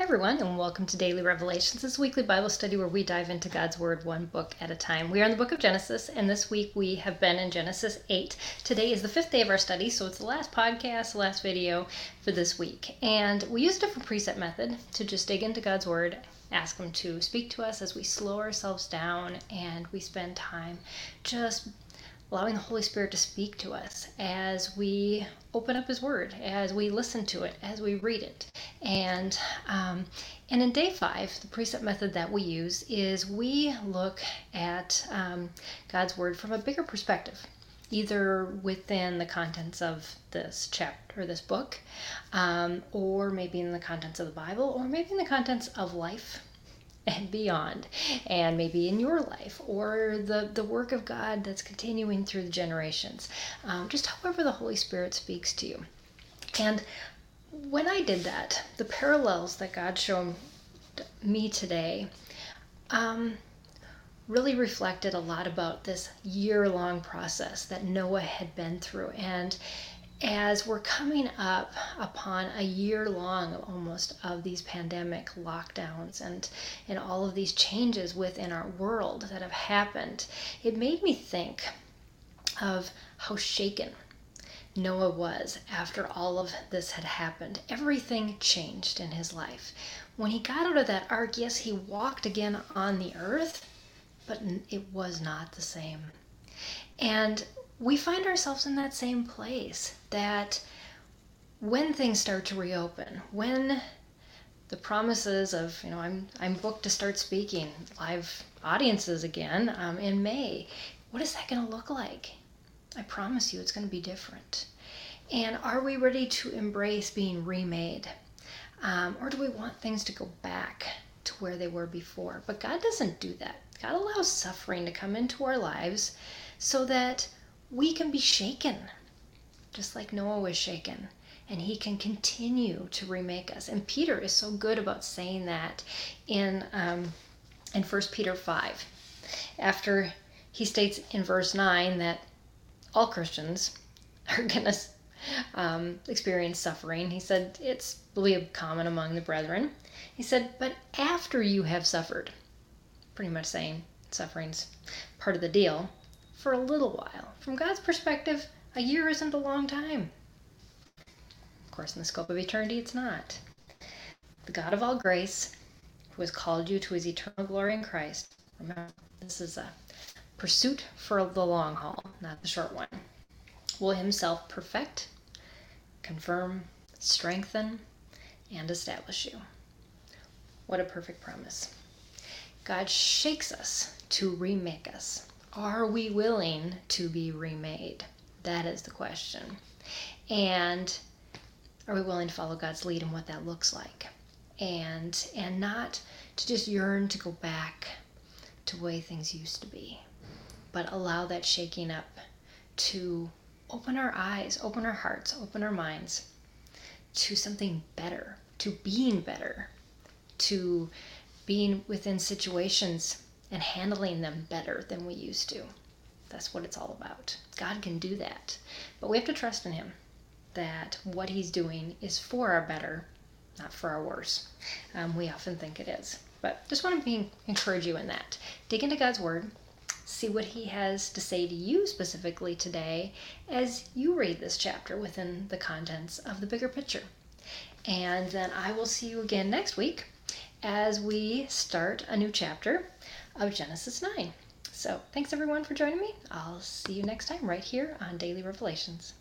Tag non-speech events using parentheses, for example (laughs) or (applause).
Hi, everyone, and welcome to Daily Revelations, this weekly Bible study where we dive into God's Word one book at a time. We are in the book of Genesis, and this week we have been in Genesis 8. Today is the fifth day of our study, so it's the last podcast, the last video for this week. And we use a different precept method to just dig into God's Word, ask Him to speak to us as we slow ourselves down and we spend time just allowing the Holy Spirit to speak to us as we open up His Word, as we listen to it, as we read it. And um, and in day five, the precept method that we use is we look at um, God's Word from a bigger perspective. Either within the contents of this chapter or this book, um, or maybe in the contents of the Bible, or maybe in the contents of life and beyond, and maybe in your life or the, the work of God that's continuing through the generations. Um, just however the Holy Spirit speaks to you. And when I did that, the parallels that God showed me today um, really reflected a lot about this year long process that Noah had been through. And as we're coming up upon a year long almost of these pandemic lockdowns and and all of these changes within our world that have happened it made me think of how shaken Noah was after all of this had happened. Everything changed in his life. When he got out of that ark yes he walked again on the earth but it was not the same. And we find ourselves in that same place that when things start to reopen, when the promises of, you know, I'm, I'm booked to start speaking live audiences again um, in May, what is that going to look like? I promise you it's going to be different. And are we ready to embrace being remade? Um, or do we want things to go back to where they were before? But God doesn't do that. God allows suffering to come into our lives so that we can be shaken, just like Noah was shaken. And he can continue to remake us. And Peter is so good about saying that in um, in 1 Peter 5. After he states in verse 9 that all Christians (laughs) are going to um, experience suffering. He said, It's believed common among the brethren. He said, But after you have suffered, pretty much saying suffering's part of the deal, for a little while. From God's perspective, a year isn't a long time. Of course, in the scope of eternity, it's not. The God of all grace, who has called you to his eternal glory in Christ, remember, this is a pursuit for the long haul, not the short one, will himself perfect, confirm, strengthen, and establish you. What a perfect promise. God shakes us to remake us. Are we willing to be remade? That is the question. And are we willing to follow God's lead in what that looks like? And and not to just yearn to go back to the way things used to be, but allow that shaking up to open our eyes, open our hearts, open our minds to something better, to being better, to being within situations and handling them better than we used to. That's what it's all about. God can do that. But we have to trust in Him that what He's doing is for our better, not for our worse. Um, we often think it is. But just want to be, encourage you in that. Dig into God's Word, see what He has to say to you specifically today as you read this chapter within the contents of the bigger picture. And then I will see you again next week as we start a new chapter of Genesis 9. So, thanks everyone for joining me. I'll see you next time right here on Daily Revelations.